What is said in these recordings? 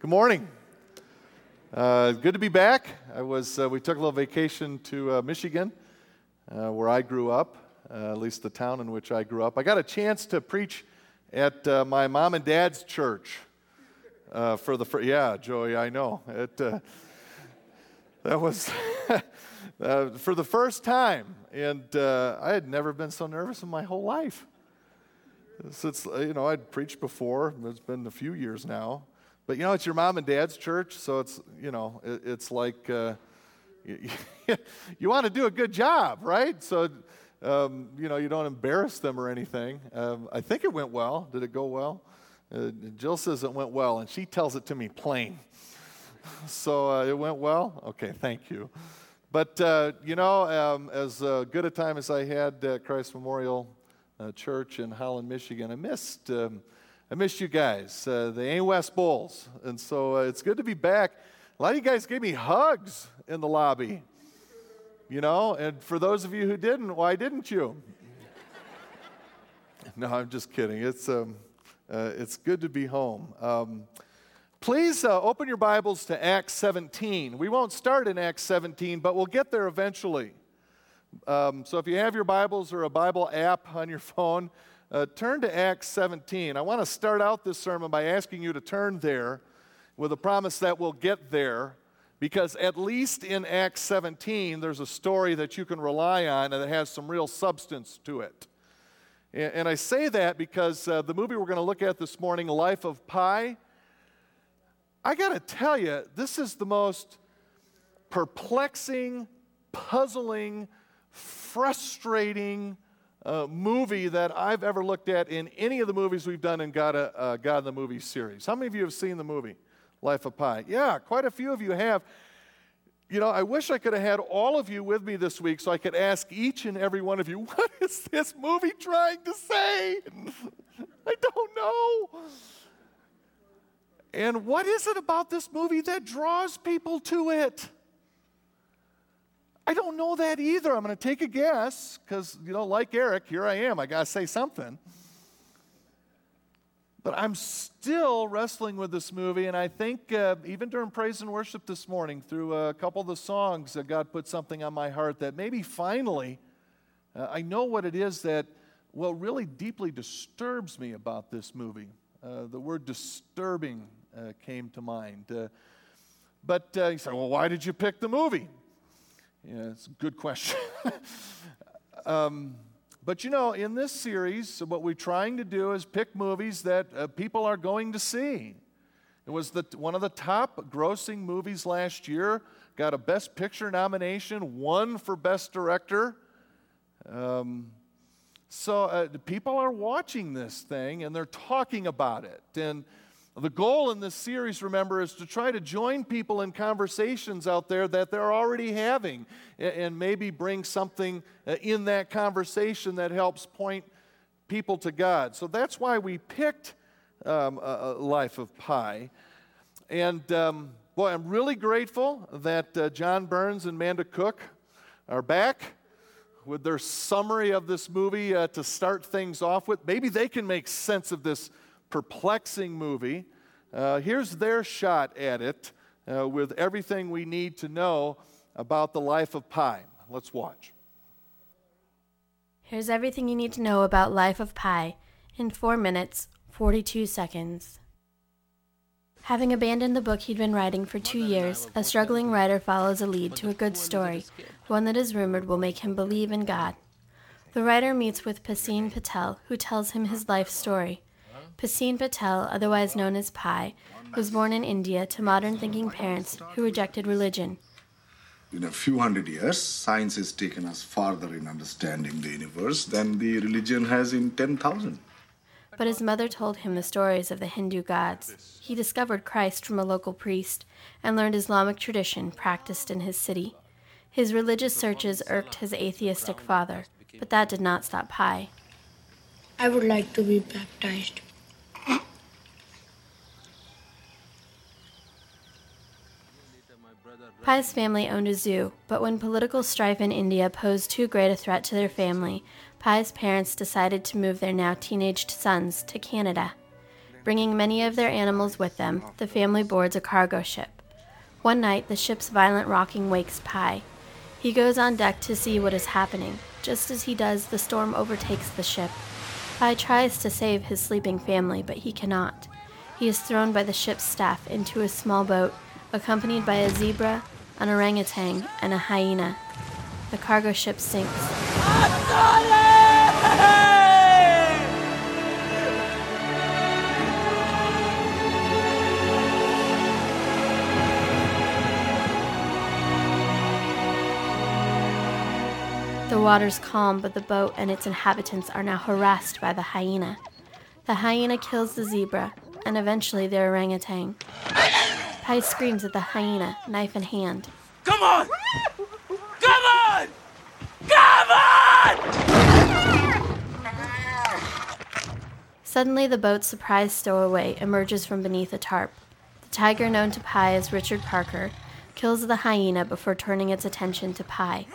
Good morning. Uh, good to be back. I was. Uh, we took a little vacation to uh, Michigan, uh, where I grew up, uh, at least the town in which I grew up. I got a chance to preach at uh, my mom and dad's church for the. Fr- yeah, Joey, I know it. that was for the first time, and I had never been so nervous in my whole life. Since you know, I'd preached before. It's been a few years now. But you know, it's your mom and dad's church, so it's, you know, it, it's like uh, you, you want to do a good job, right? So, um, you know, you don't embarrass them or anything. Um, I think it went well. Did it go well? Uh, Jill says it went well, and she tells it to me plain. so uh, it went well? Okay, thank you. But, uh, you know, um, as uh, good a time as I had at Christ Memorial uh, Church in Holland, Michigan, I missed. I missed you guys, uh, the A West Bulls. And so uh, it's good to be back. A lot of you guys gave me hugs in the lobby, you know, and for those of you who didn't, why didn't you? no, I'm just kidding. It's, um, uh, it's good to be home. Um, please uh, open your Bibles to Acts 17. We won't start in Acts 17, but we'll get there eventually. Um, so if you have your Bibles or a Bible app on your phone, uh, turn to Acts 17. I want to start out this sermon by asking you to turn there with a promise that we'll get there because at least in Acts 17, there's a story that you can rely on and that has some real substance to it. And, and I say that because uh, the movie we're going to look at this morning, Life of Pi, I got to tell you, this is the most perplexing, puzzling, frustrating, uh, movie that I've ever looked at in any of the movies we've done in God, uh, God in the Movie series. How many of you have seen the movie Life of Pi? Yeah, quite a few of you have. You know, I wish I could have had all of you with me this week so I could ask each and every one of you, what is this movie trying to say? I don't know. And what is it about this movie that draws people to it? I don't know that either. I'm going to take a guess because, you know, like Eric, here I am. I got to say something. But I'm still wrestling with this movie, and I think uh, even during praise and worship this morning, through a couple of the songs, uh, God put something on my heart that maybe finally uh, I know what it is that, well, really deeply disturbs me about this movie. Uh, the word disturbing uh, came to mind. Uh, but uh, you say, well, why did you pick the movie? Yeah, it's a good question. um, but you know, in this series, what we're trying to do is pick movies that uh, people are going to see. It was the, one of the top grossing movies last year, got a Best Picture nomination, won for Best Director. Um, so uh, people are watching this thing and they're talking about it. And the goal in this series, remember, is to try to join people in conversations out there that they're already having and maybe bring something uh, in that conversation that helps point people to God. So that's why we picked um, a, Life of Pi. And um, boy, I'm really grateful that uh, John Burns and Amanda Cook are back with their summary of this movie uh, to start things off with. Maybe they can make sense of this perplexing movie. Uh, here's their shot at it uh, with everything we need to know about the life of Pi. Let's watch. Here's everything you need to know about Life of Pi in 4 minutes, 42 seconds. Having abandoned the book he'd been writing for two years, a struggling writer follows a lead to a good story, one that is rumored will make him believe in God. The writer meets with Piscine Patel, who tells him his life story. Piscine Patel, otherwise known as Pi, was born in India to modern thinking parents who rejected religion. In a few hundred years, science has taken us farther in understanding the universe than the religion has in 10,000. But his mother told him the stories of the Hindu gods. He discovered Christ from a local priest and learned Islamic tradition practiced in his city. His religious searches irked his atheistic father, but that did not stop Pi. I would like to be baptized. Pi's family owned a zoo, but when political strife in India posed too great a threat to their family, Pi's parents decided to move their now teenaged sons to Canada. Bringing many of their animals with them, the family boards a cargo ship. One night, the ship's violent rocking wakes Pi. He goes on deck to see what is happening. Just as he does, the storm overtakes the ship. Pi tries to save his sleeping family, but he cannot. He is thrown by the ship's staff into a small boat, accompanied by a zebra, an orangutan, and a hyena. The cargo ship sinks. The water's calm, but the boat and its inhabitants are now harassed by the hyena. The hyena kills the zebra, and eventually the orangutan. Pi screams at the hyena, knife in hand. Come on! Come on! Come on! Suddenly, the boat's surprise stowaway emerges from beneath a tarp. The tiger, known to Pi as Richard Parker, kills the hyena before turning its attention to Pi.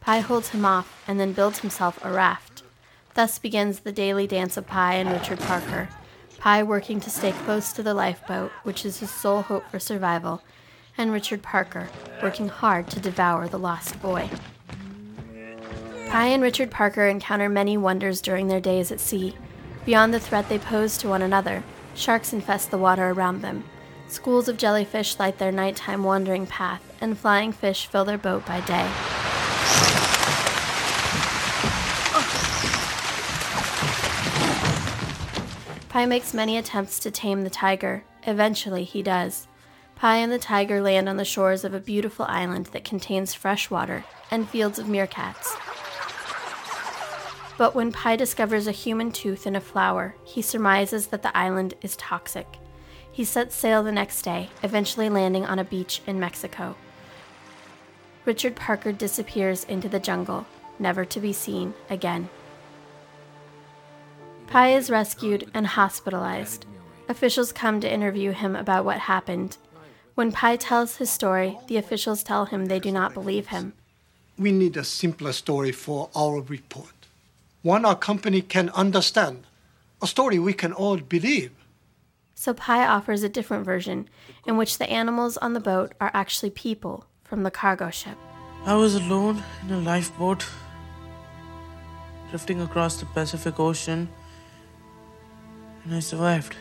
Pi holds him off and then builds himself a raft. Thus begins the daily dance of Pi and Richard Parker. Pi working to stay close to the lifeboat, which is his sole hope for survival, and Richard Parker working hard to devour the lost boy. Pi and Richard Parker encounter many wonders during their days at sea. Beyond the threat they pose to one another, sharks infest the water around them. Schools of jellyfish light their nighttime wandering path, and flying fish fill their boat by day. Pi makes many attempts to tame the tiger. Eventually, he does. Pi and the tiger land on the shores of a beautiful island that contains fresh water and fields of meerkats. But when Pi discovers a human tooth in a flower, he surmises that the island is toxic. He sets sail the next day, eventually landing on a beach in Mexico. Richard Parker disappears into the jungle, never to be seen again. Pi is rescued and hospitalized. Officials come to interview him about what happened. When Pi tells his story, the officials tell him they do not believe him. We need a simpler story for our report. One our company can understand. A story we can all believe. So Pi offers a different version, in which the animals on the boat are actually people from the cargo ship. I was alone in a lifeboat, drifting across the Pacific Ocean, and I survived.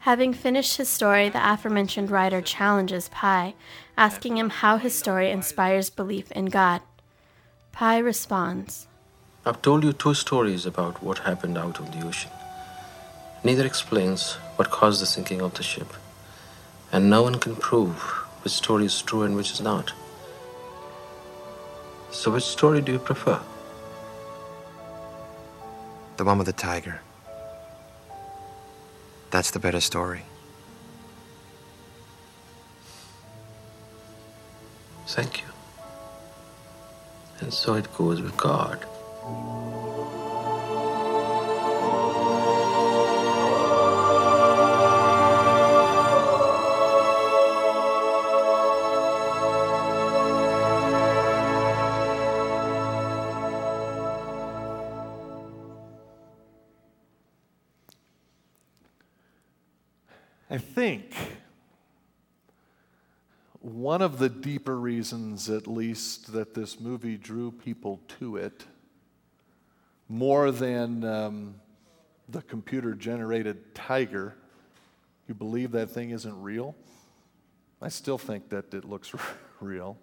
Having finished his story, the aforementioned writer challenges Pi, asking him how his story inspires belief in God. Pi responds I've told you two stories about what happened out on the ocean. Neither explains what caused the sinking of the ship, and no one can prove which story is true and which is not. So, which story do you prefer? The one with the tiger. That's the better story. Thank you. And so it goes with God. Think one of the deeper reasons, at least, that this movie drew people to it, more than um, the computer generated tiger, you believe that thing isn't real? I still think that it looks real.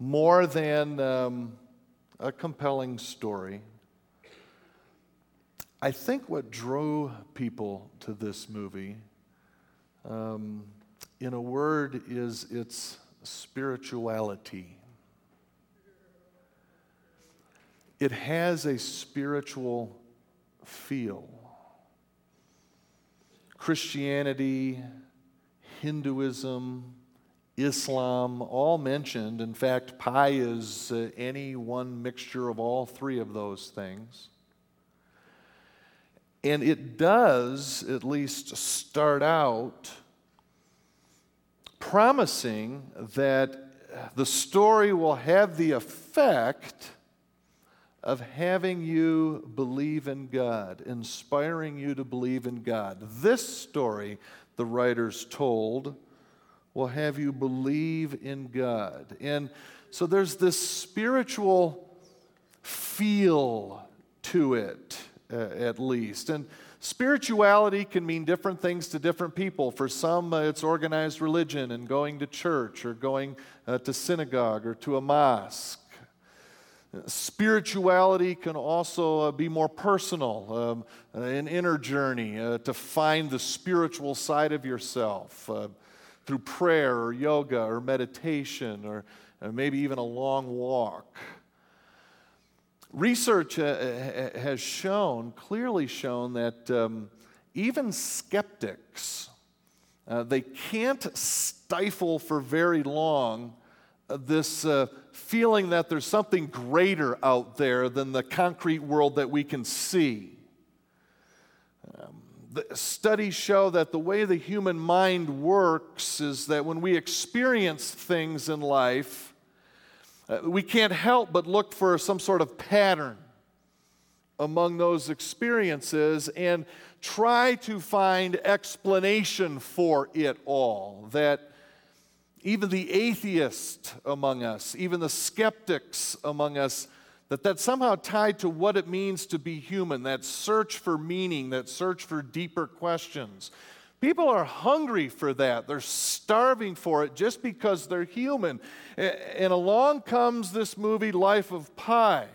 More than um, a compelling story, I think what drew people to this movie um, in a word, is its spirituality. It has a spiritual feel. Christianity, Hinduism, Islam, all mentioned. In fact, Pi is uh, any one mixture of all three of those things. And it does at least start out promising that the story will have the effect of having you believe in God, inspiring you to believe in God. This story, the writers told, will have you believe in God. And so there's this spiritual feel to it, uh, at least. And spirituality can mean different things to different people. For some, uh, it's organized religion and going to church or going uh, to synagogue or to a mosque. Spirituality can also uh, be more personal, um, an inner journey uh, to find the spiritual side of yourself uh, through prayer or yoga or meditation or maybe even a long walk. Research uh, has shown, clearly shown, that um, even skeptics, uh, they can't stifle for very long uh, this uh, feeling that there's something greater out there than the concrete world that we can see. Um, studies show that the way the human mind works is that when we experience things in life, uh, we can't help but look for some sort of pattern among those experiences and try to find explanation for it all. That even the atheist among us, even the skeptics among us, that that's somehow tied to what it means to be human, that search for meaning, that search for deeper questions. People are hungry for that. They're starving for it just because they're human. And along comes this movie, Life of Pi.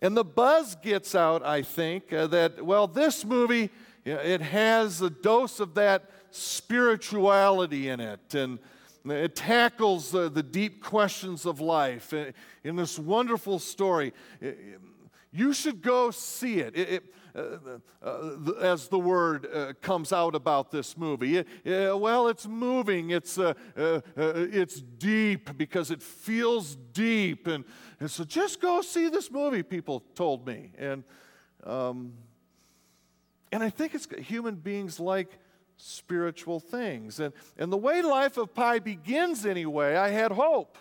And the buzz gets out, I think, uh, that, well, this movie, it has a dose of that spirituality in it. And it tackles uh, the deep questions of life in this wonderful story. You should go see it. it, it uh, uh, as the word uh, comes out about this movie. well, it's moving, it's, uh, uh, it's deep because it feels deep. And, and so just go see this movie, people told me. And, um, and I think it's human beings like spiritual things. And, and the way Life of Pi begins, anyway, I had hope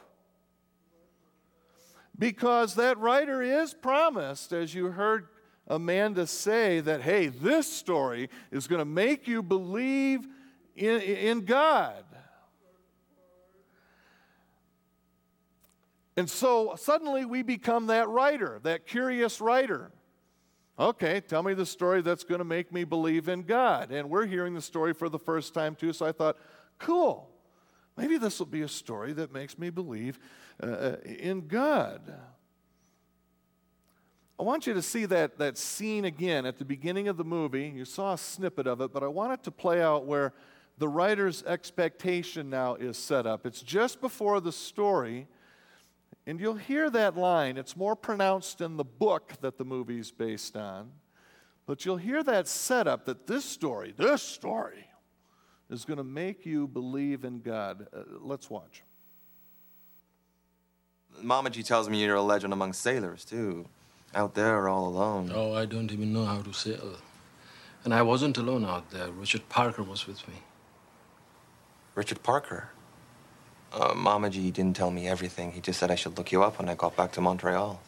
because that writer is promised, as you heard Amanda say that, hey, this story is going to make you believe in, in God. And so suddenly we become that writer, that curious writer. Okay, tell me the story that's going to make me believe in God. And we're hearing the story for the first time too, so I thought, cool, maybe this will be a story that makes me believe uh, uh in God. I want you to see that, that scene again at the beginning of the movie. You saw a snippet of it, but I want it to play out where the writer's expectation now is set up. It's just before the story, and you'll hear that line. It's more pronounced in the book that the movie's based on, but you'll hear that setup that this story, this story, is going to make you believe in God. Uh, let's watch. Mamaji tells me you're a legend among sailors, too. Out there all alone. Oh, I don't even know how to sail. And I wasn't alone out there. Richard Parker was with me. Richard Parker? Uh, Mamaji didn't tell me everything. He just said I should look you up when I got back to Montreal.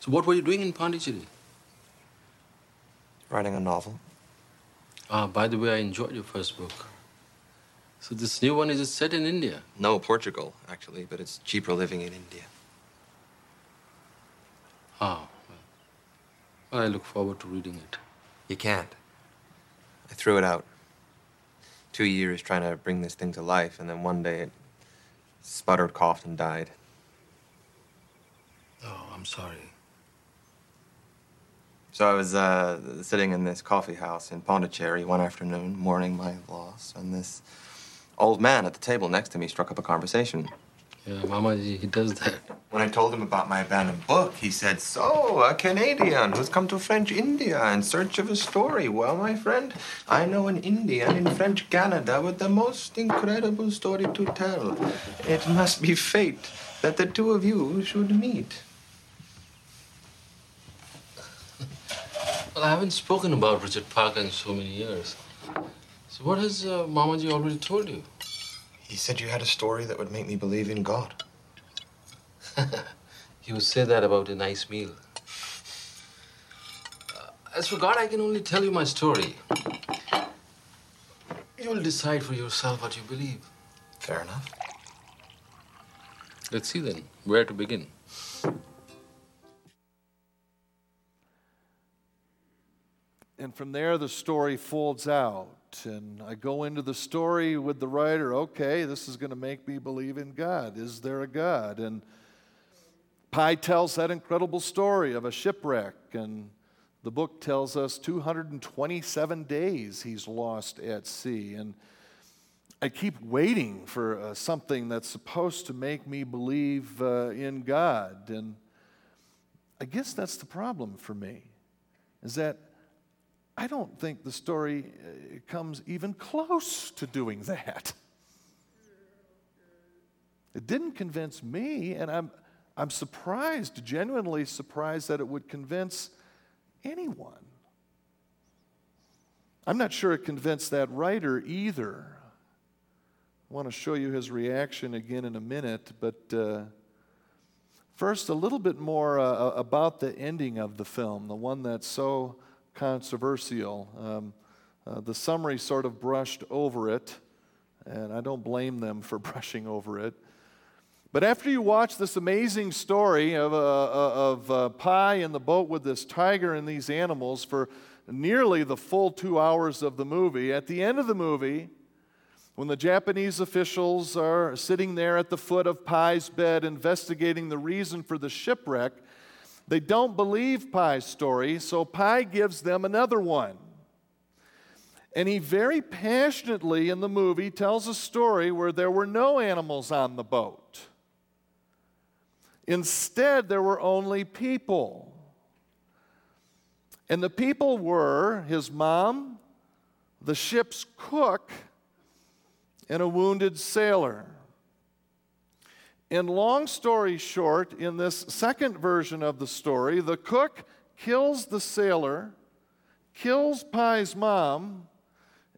So what were you doing in Pondicherry? Writing a novel. Ah, by the way, I enjoyed your first book. So this new one, is it set in India? No, Portugal, actually, but it's cheaper living in India. Oh. I look forward to reading it. You can't. I threw it out. Two years trying to bring this thing to life, and then one day it sputtered, coughed, and died. Oh, I'm sorry. So I was uh, sitting in this coffee house in Pondicherry one afternoon, mourning my loss, and this old man at the table next to me struck up a conversation. Yeah, Mama, he does that. When I told him about my abandoned book, he said, So, a Canadian who's come to French India in search of a story. Well, my friend, I know an Indian in French Canada with the most incredible story to tell. It must be fate that the two of you should meet. Well, I haven't spoken about Richard Parker in so many years. So, what has uh, Mamaji already told you? He said you had a story that would make me believe in God. You would say that about a nice meal. Uh, as for God, I can only tell you my story. You'll decide for yourself what you believe. Fair enough. Let's see then where to begin. And from there, the story folds out. And I go into the story with the writer okay, this is going to make me believe in God. Is there a God? And Pi tells that incredible story of a shipwreck. And the book tells us 227 days he's lost at sea. And I keep waiting for uh, something that's supposed to make me believe uh, in God. And I guess that's the problem for me, is that I don't think the story uh, comes even close to doing that. It didn't convince me, and I'm, I'm surprised, genuinely surprised, that it would convince anyone. I'm not sure it convinced that writer either. I want to show you his reaction again in a minute, but uh, first, a little bit more uh, about the ending of the film, the one that's so controversial. Um, uh, the summary sort of brushed over it, and I don't blame them for brushing over it. But after you watch this amazing story of, uh, uh, of uh, Pi in the boat with this tiger and these animals for nearly the full two hours of the movie, at the end of the movie, when the Japanese officials are sitting there at the foot of Pi's bed investigating the reason for the shipwreck, they don't believe Pi's story, so Pi gives them another one. And he very passionately in the movie tells a story where there were no animals on the boat. Instead, there were only people. And the people were his mom, the ship's cook, and a wounded sailor. And long story short, in this second version of the story, the cook kills the sailor, kills Pi's mom,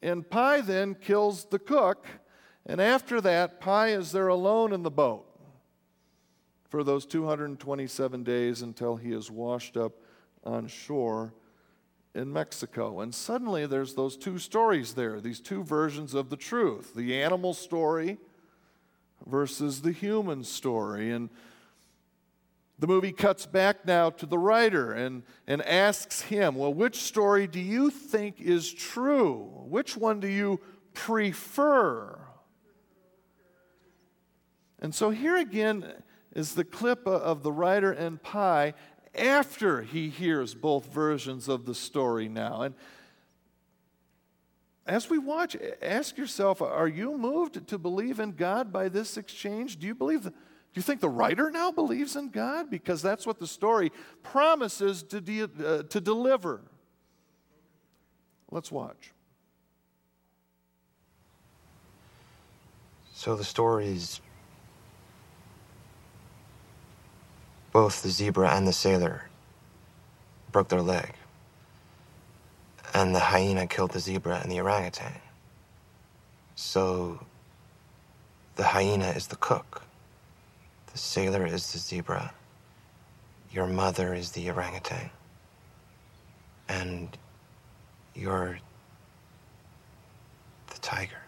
and Pi then kills the cook. And after that, Pi is there alone in the boat for those 227 days until he is washed up on shore in Mexico. And suddenly there's those two stories there, these two versions of the truth the animal story versus the human story. And the movie cuts back now to the writer and, and asks him, Well, which story do you think is true? Which one do you prefer? And so here again is the clip of the writer and Pi after he hears both versions of the story now. And as we watch, ask yourself are you moved to believe in God by this exchange? Do you believe, do you think the writer now believes in God? Because that's what the story promises to, de, uh, to deliver. Let's watch. So the story is both the zebra and the sailor broke their leg and the hyena killed the zebra and the orangutan. So the hyena is the cook, the sailor is the zebra, your mother is the orangutan, and you're the tiger.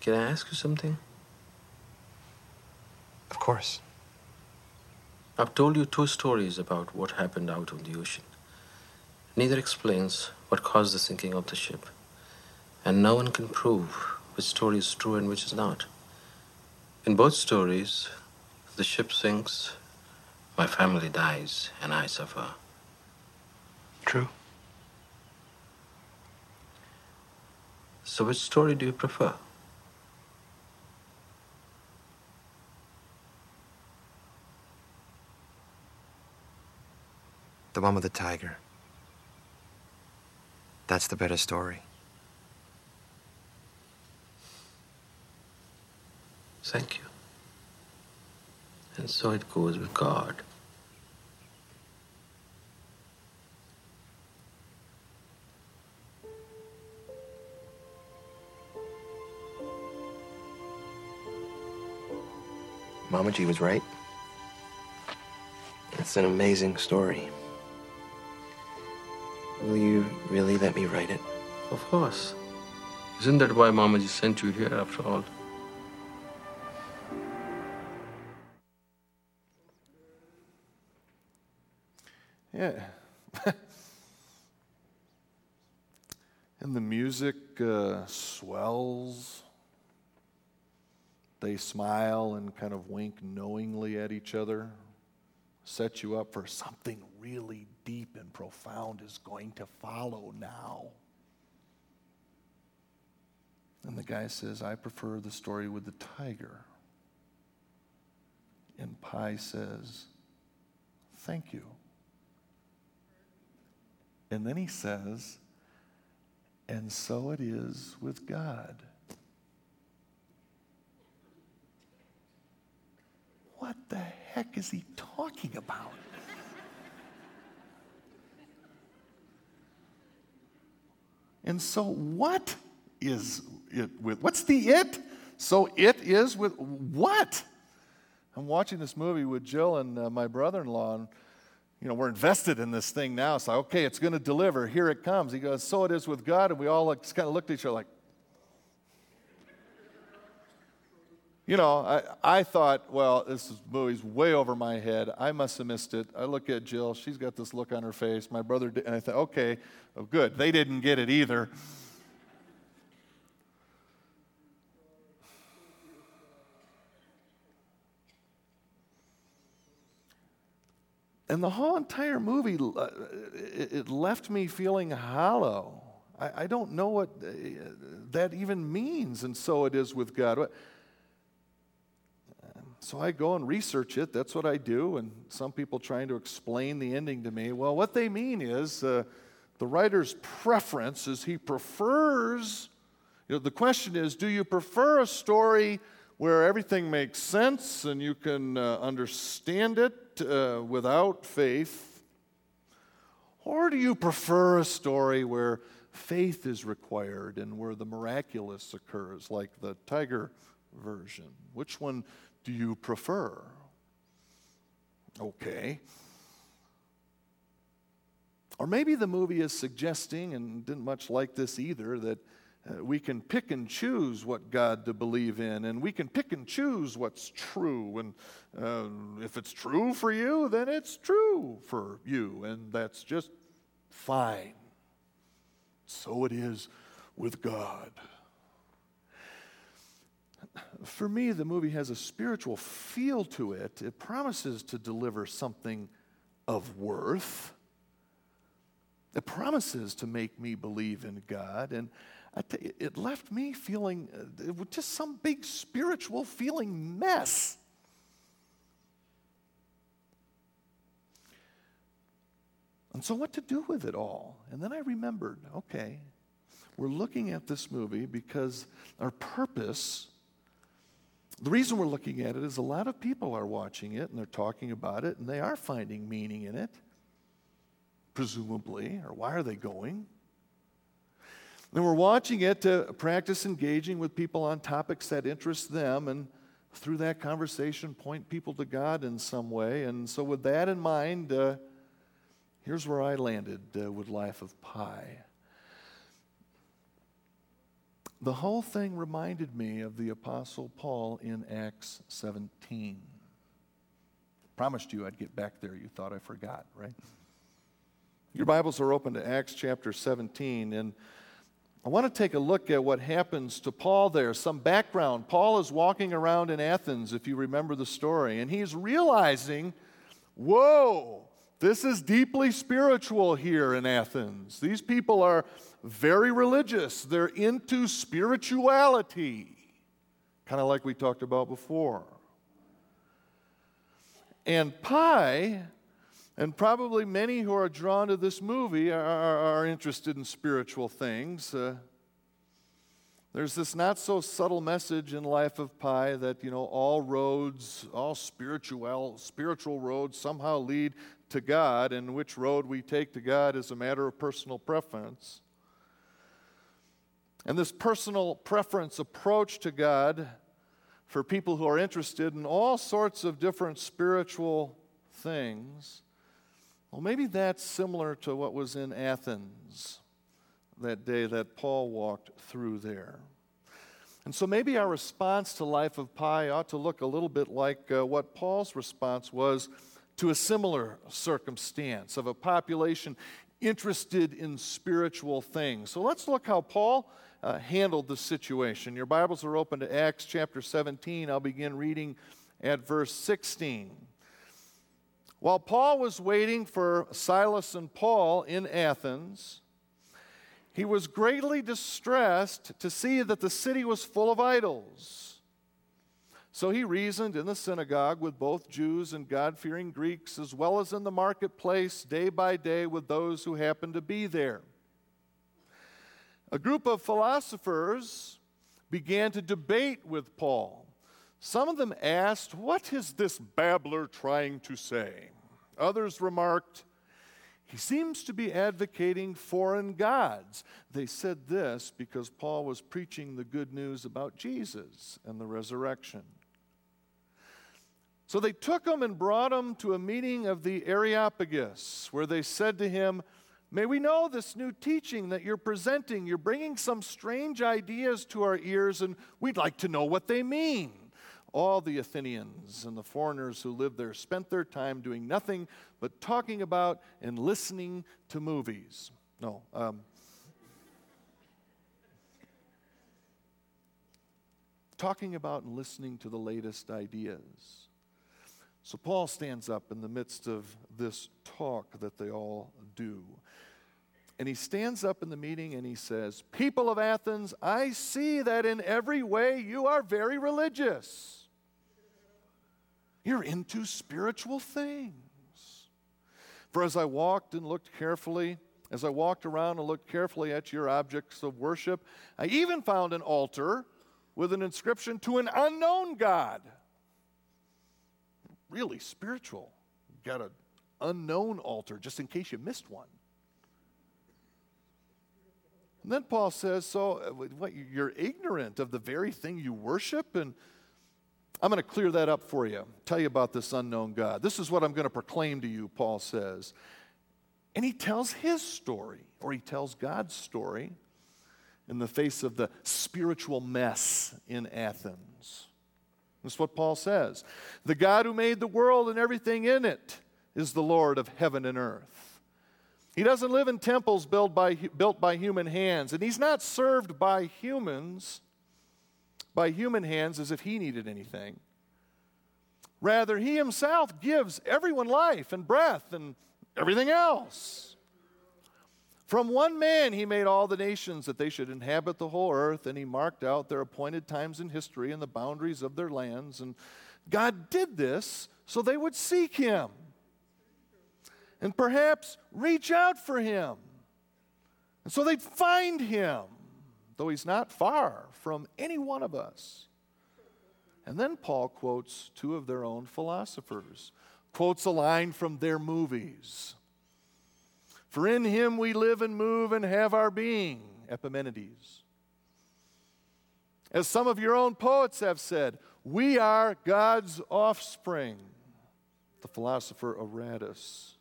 Can I ask you something? Of course. I've told you two stories about what happened out on the ocean. Neither explains what caused the sinking of the ship, and no one can prove which story is true and which is not. In both stories, the ship sinks, my family dies, and I suffer. True. So, which story do you prefer? The one with the tiger. That's the better story. Thank you. And so it goes with God. Mamaji was right. It's an amazing story. Will you really let me write it? Of course. Isn't that why Mamaji sent you here after all? Yeah. and the music uh, swells. They smile and kind of wink knowingly at each other, set you up for something really deep and profound is going to follow now. And the guy says, I prefer the story with the tiger. And Pi says, Thank you. And then he says, and so it is with God. What the heck is he talking about? And so, what is it with? What's the it? So, it is with what? I'm watching this movie with Jill and uh, my brother in law, and you know, we're invested in this thing now. So, okay, it's going to deliver. Here it comes. He goes, so it is with God. And we all like, just kind of looked at each other like, you know, I, I thought, well, this movie's way over my head. I must have missed it. I look at Jill. She's got this look on her face. My brother did. And I thought, okay, oh, good. They didn't get it either. And the whole entire movie, uh, it left me feeling hollow. I, I don't know what uh, that even means, and so it is with God. So I go and research it. That's what I do. And some people trying to explain the ending to me. Well, what they mean is uh, the writer's preference is he prefers. You know, the question is, do you prefer a story where everything makes sense and you can uh, understand it uh, without faith? Or do you prefer a story where faith is required and where the miraculous occurs, like the tiger version? Which one do you prefer? Okay. Or maybe the movie is suggesting, and didn't much like this either, that uh, we can pick and choose what God to believe in, and we can pick and choose what's true. And uh, if it's true for you, then it's true for you, and that's just fine. So it is with God. For me, the movie has a spiritual feel to it. It promises to deliver something of worth. It promises to make me believe in God. And it left me feeling uh, just some big spiritual feeling mess. And so, what to do with it all? And then I remembered okay, we're looking at this movie because our purpose, the reason we're looking at it is a lot of people are watching it and they're talking about it and they are finding meaning in it, presumably, or why are they going? And we're watching it to practice engaging with people on topics that interest them and through that conversation point people to God in some way. And so, with that in mind, uh, here's where I landed uh, with Life of Pi. The whole thing reminded me of the Apostle Paul in Acts 17. Promised you I'd get back there. You thought I forgot, right? Your Bibles are open to Acts chapter 17, and I want to take a look at what happens to Paul there, some background. Paul is walking around in Athens, if you remember the story, and he's realizing, whoa, this is deeply spiritual here in Athens. These people are very religious, they're into spirituality, kind of like we talked about before. And Pi and probably many who are drawn to this movie are, are, interested in spiritual things. Uh, there's this not so subtle message in Life of Pi that, you know, all roads, all spiritual, spiritual roads somehow lead to God, and which road we take to God is a matter of personal preference. And this personal preference approach to God for people who are interested in all sorts of different spiritual things. Well, maybe that's similar to what was in Athens that day that Paul walked through there. And so maybe our response to Life of Pi ought to look a little bit like uh, what Paul's response was to a similar circumstance of a population interested in spiritual things. So let's look how Paul uh, handled the situation. Your Bibles are open to Acts chapter 17. I'll begin reading at verse 16. While Paul was waiting for Silas and Paul in Athens, he was greatly distressed to see that the city was full of idols. So he reasoned in the synagogue with both Jews and God fearing Greeks, as well as in the marketplace day by day with those who happened to be there. A group of philosophers began to debate with Paul. Some of them asked, What is this babbler trying to say? Others remarked, He seems to be advocating foreign gods. They said this because Paul was preaching the good news about Jesus and the resurrection. So they took him and brought him to a meeting of the Areopagus, where they said to him, May we know this new teaching that you're presenting. You're bringing some strange ideas to our ears, and we'd like to know what they mean. All the Athenians and the foreigners who lived there spent their time doing nothing but talking about and listening to movies. No, um, talking about and listening to the latest ideas. So Paul stands up in the midst of this talk that they all do. And he stands up in the meeting and he says, People of Athens, I see that in every way you are very religious. You're into spiritual things. For as I walked and looked carefully, as I walked around and looked carefully at your objects of worship, I even found an altar with an inscription to an unknown God really spiritual. Got an unknown altar just in case you missed one. And then Paul says, So, uh, what, you're ignorant of the very thing you worship? And I'm going to clear that up for you, tell you about this unknown God. This is what I'm going to proclaim to you, Paul says. And he tells his story, or he tells God's story in the face of the spiritual mess in Athens. That's what Paul says. The God who made the world and everything in it is the Lord of heaven and earth. He doesn't live in temples built by, built by human hands, and he's not served by humans, by human hands, as if he needed anything. Rather, he himself gives everyone life and breath and everything else. From one man he made all the nations that they should inhabit the whole earth, and he marked out their appointed times in history and the boundaries of their lands. And God did this so they would seek him and perhaps reach out for him. And so they'd find him, though he's not far from any one of us. And then Paul quotes two of their own philosophers, quotes a line from their movies. For in him we live and move and have our being, Epimenides. As some of your own poets have said, we are God's offspring, the philosopher Aratus.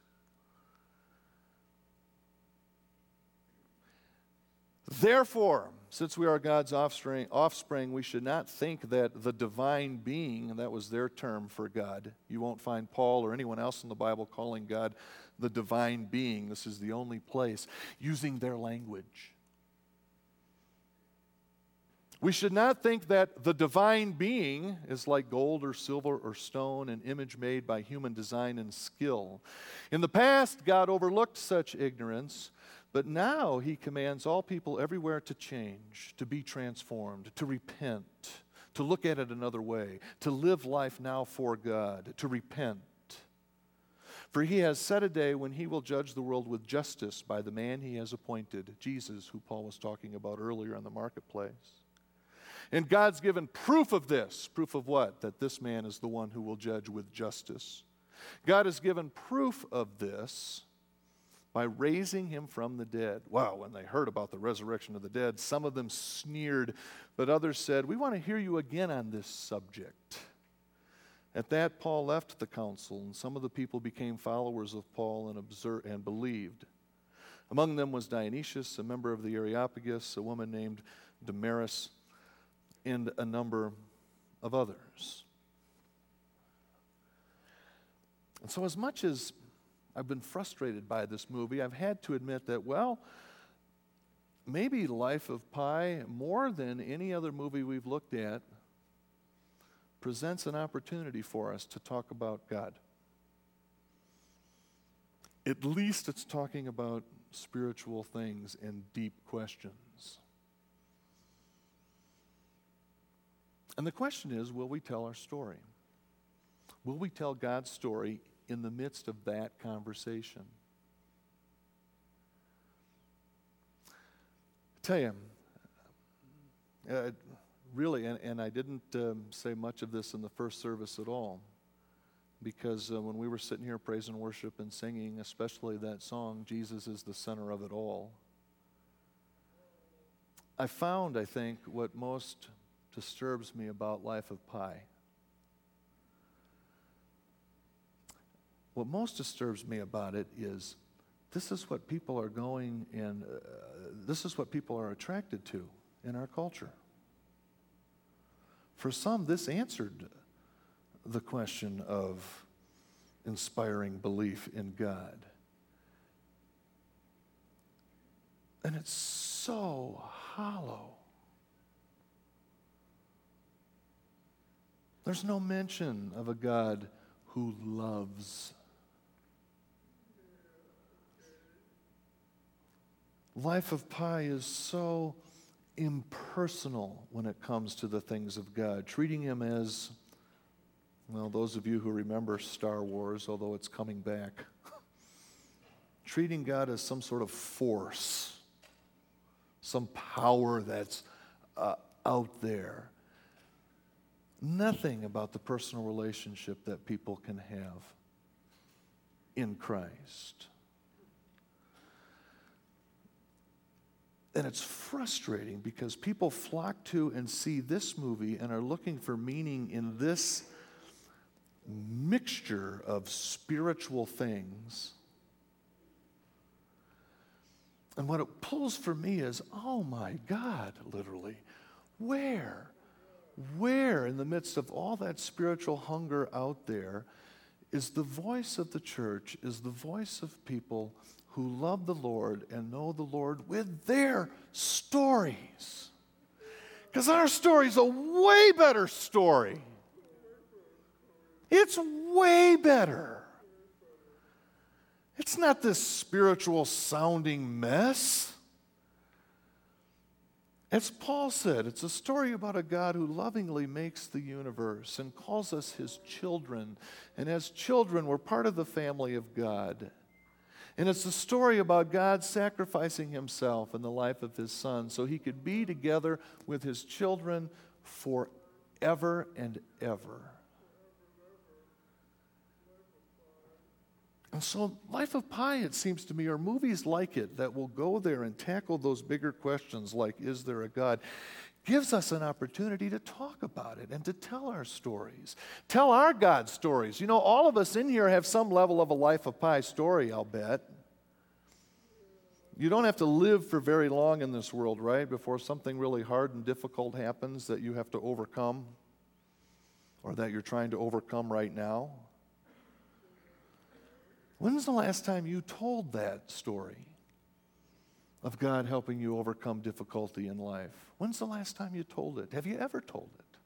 Therefore, since we are God's offspring, offspring, we should not think that the divine being, that was their term for God, you won't find Paul or anyone else in the Bible calling God the divine being. This is the only place using their language. We should not think that the divine being is like gold or silver or stone, an image made by human design and skill. In the past, God overlooked such ignorance, but now He commands all people everywhere to change, to be transformed, to repent, to look at it another way, to live life now for God, to repent for he has set a day when he will judge the world with justice by the man he has appointed, Jesus, who Paul was talking about earlier in the marketplace. And God's given proof of this. Proof of what? That this man is the one who will judge with justice. God has given proof of this by raising him from the dead. Wow, when they heard about the resurrection of the dead, some of them sneered, but others said, We want to hear you again on this subject. At that, Paul left the council, and some of the people became followers of Paul and, observed, and believed. Among them was Dionysius, a member of the Areopagus, a woman named Damaris, and a number of others. And so, as much as I've been frustrated by this movie, I've had to admit that, well, maybe Life of Pi, more than any other movie we've looked at, presents an opportunity for us to talk about God. At least it's talking about spiritual things and deep questions. And the question is will we tell our story? Will we tell God's story in the midst of that conversation? I tell you, uh, really, and, and I didn't um, say much of this in the first service at all, because uh, when we were sitting here praise and worship and singing, especially that song, Jesus is the center of it all, I found, I think, what most disturbs me about Life of Pi. What most disturbs me about it is this is what people are going and uh, this is what people are attracted to in our culture. For some, this answered the question of inspiring belief in God. And it's so hollow. There's no mention of a God who loves. Life of Pi is so impersonal when it comes to the things of God, treating Him as, well, those of you who remember Star Wars, although it's coming back, treating God as some sort of force, some power that's uh, out there. Nothing about the personal relationship that people can have in Christ. And it's frustrating because people flock to and see this movie and are looking for meaning in this mixture of spiritual things. And what it pulls for me is, oh my God, literally, where, where in the midst of all that spiritual hunger out there is the voice of the church, is the voice of people who love the Lord and know the Lord with their stories. Because our story is a way better story. It's way better. It's not this spiritual sounding mess. As Paul said, it's a story about a God who lovingly makes the universe and calls us his children. And as children, we're part of the family of God. And it's a story about God sacrificing himself in the life of his son so he could be together with his children forever and ever. And so, Life of Pi, it seems to me, are movies like it that will go there and tackle those bigger questions like, is there a God? gives us an opportunity to talk about it and to tell our stories. Tell our God stories. You know, all of us in here have some level of a life of Pi story, I'll bet. You don't have to live for very long in this world, right? Before something really hard and difficult happens that you have to overcome or that you're trying to overcome right now. When's the last time you told that story? of God helping you overcome difficulty in life. When's the last time you told it? Have you ever told it?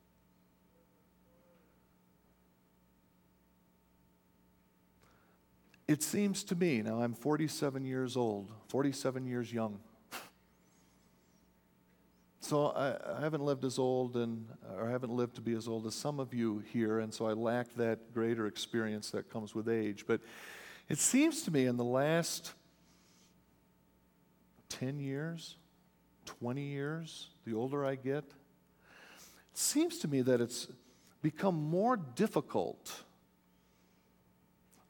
It seems to me, now I'm 47 years old, 47 years young. So I, I, haven't lived as old and or I haven't lived to be as old as some of you here, and so I lack that greater experience that comes with age. But it seems to me in the last 10 years, 20 years, the older I get, it seems to me that it's become more difficult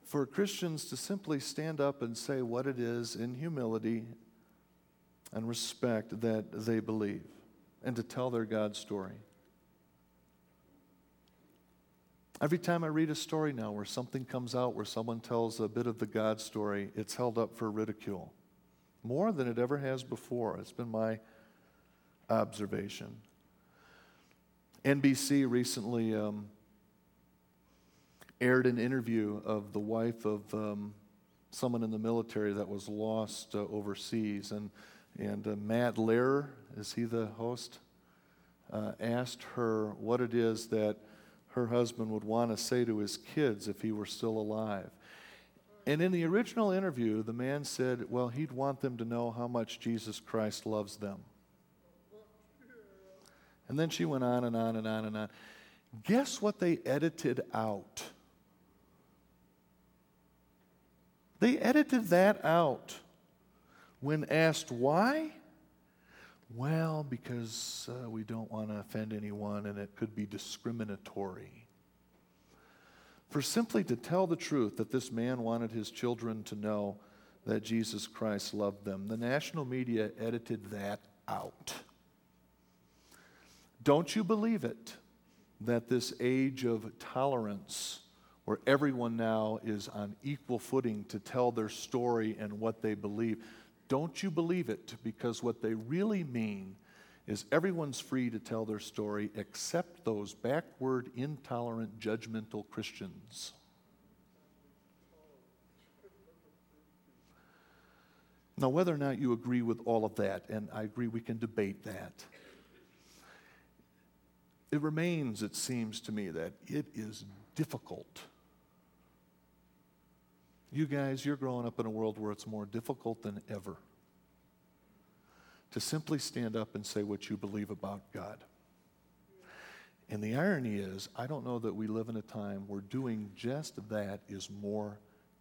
for Christians to simply stand up and say what it is in humility and respect that they believe and to tell their God story. Every time I read a story now where something comes out, where someone tells a bit of the God story, it's held up for ridicule. More than it ever has before. It's been my observation. NBC recently um, aired an interview of the wife of um, someone in the military that was lost uh, overseas. And, and uh, Matt Lauer, is he the host? Uh, asked her what it is that her husband would want to say to his kids if he were still alive. And in the original interview, the man said, well, he'd want them to know how much Jesus Christ loves them. And then she went on and on and on and on. Guess what they edited out? They edited that out. When asked why, well, because uh, we don't want to offend anyone and it could be discriminatory. For simply to tell the truth that this man wanted his children to know that Jesus Christ loved them, the national media edited that out. Don't you believe it that this age of tolerance, where everyone now is on equal footing to tell their story and what they believe, don't you believe it? Because what they really mean is everyone's free to tell their story except those backward, intolerant, judgmental Christians. Now, whether or not you agree with all of that, and I agree we can debate that, it remains, it seems to me, that it is difficult. You guys, you're growing up in a world where it's more difficult than ever to simply stand up and say what you believe about God. And the irony is, I don't know that we live in a time where doing just that is more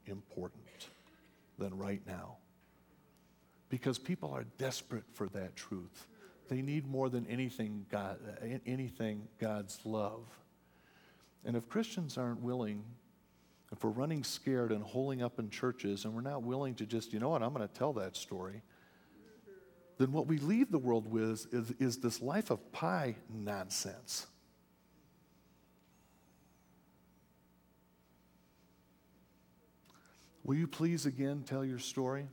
important than right now. Because people are desperate for that truth. They need more than anything, God, anything God's love. And if Christians aren't willing, if we're running scared and holding up in churches and we're not willing to just, you know what, I'm going to tell that story, then what we leave the world with is, is this life of Pi nonsense. Will you please again tell your story?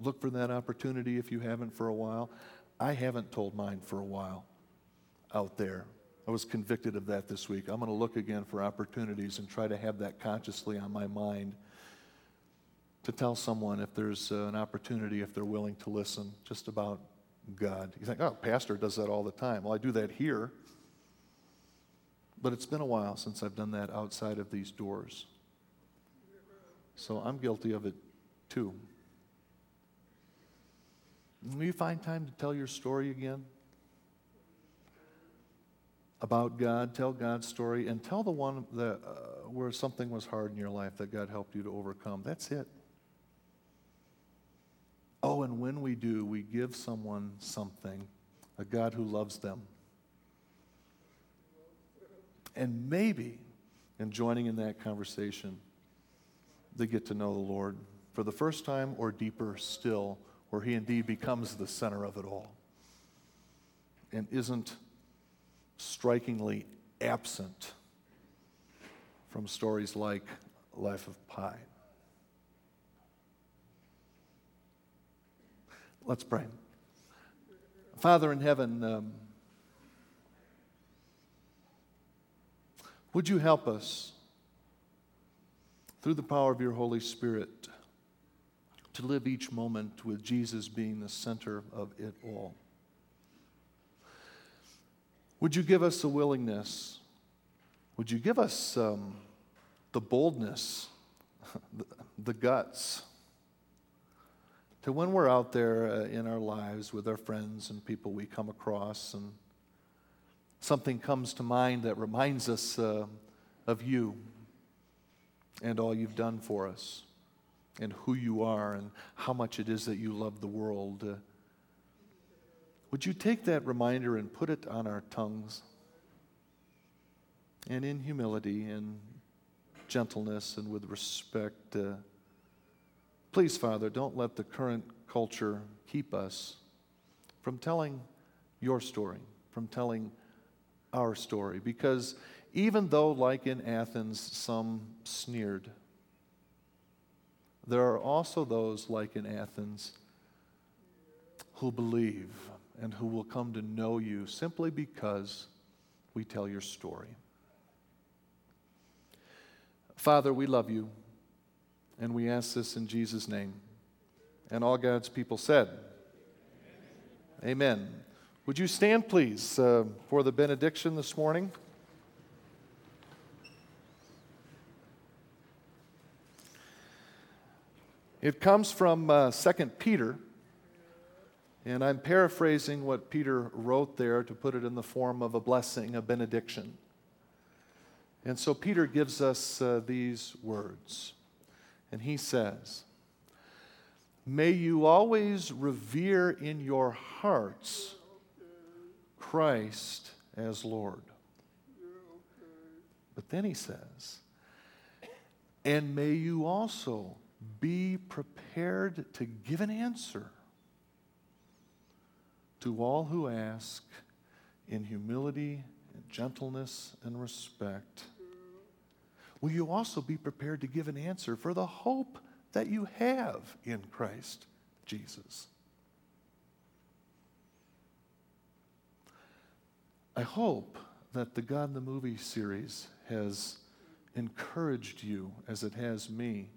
Look for that opportunity if you haven't for a while. I haven't told mine for a while out there. I was convicted of that this week. I'm going to look again for opportunities and try to have that consciously on my mind to tell someone if there's uh, an opportunity, if they're willing to listen, just about God. You think, oh, pastor does that all the time. Well, I do that here. But it's been a while since I've done that outside of these doors. So I'm guilty of it too. Will you find time to tell your story again? About God, tell God's story, and tell the one that, uh, where something was hard in your life that God helped you to overcome. That's it. Oh, and when we do, we give someone something, a God who loves them. And maybe in joining in that conversation, they get to know the Lord for the first time or deeper still where he indeed becomes the center of it all and isn't strikingly absent from stories like Life of Pi. Let's pray. Father in heaven, um, would you help us through the power of your Holy Spirit to live each moment with Jesus being the center of it all. Would you give us a willingness? Would you give us um, the boldness, the, the, guts, to when we're out there uh, in our lives with our friends and people we come across, and something comes to mind that reminds us uh, of you and all you've done for us? and who you are and how much it is that you love the world. Uh, would you take that reminder and put it on our tongues? And in humility and gentleness and with respect. Uh, please, Father, don't let the current culture keep us from telling your story, from telling our story. Because even though, like in Athens, some sneered, there are also those, like in Athens, who believe and who will come to know you simply because we tell your story. Father, we love you, and we ask this in Jesus' name. And all God's people said, Amen. Would you stand, please, uh, for the benediction this morning? It comes from uh, 2 Peter, and I'm paraphrasing what Peter wrote there to put it in the form of a blessing, a benediction. And so Peter gives us uh, these words, and he says, May you always revere in your hearts Christ as Lord. But then he says, and may you also be prepared to give an answer to all who ask in humility and gentleness and respect. Will you also be prepared to give an answer for the hope that you have in Christ Jesus? I hope that the God in the Movie series has encouraged you, as it has me,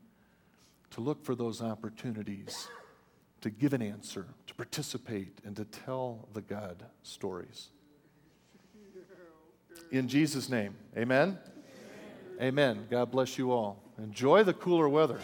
to look for those opportunities to give an answer, to participate, and to tell the God stories. In Jesus' name, amen? Amen. amen. God bless you all. Enjoy the cooler weather.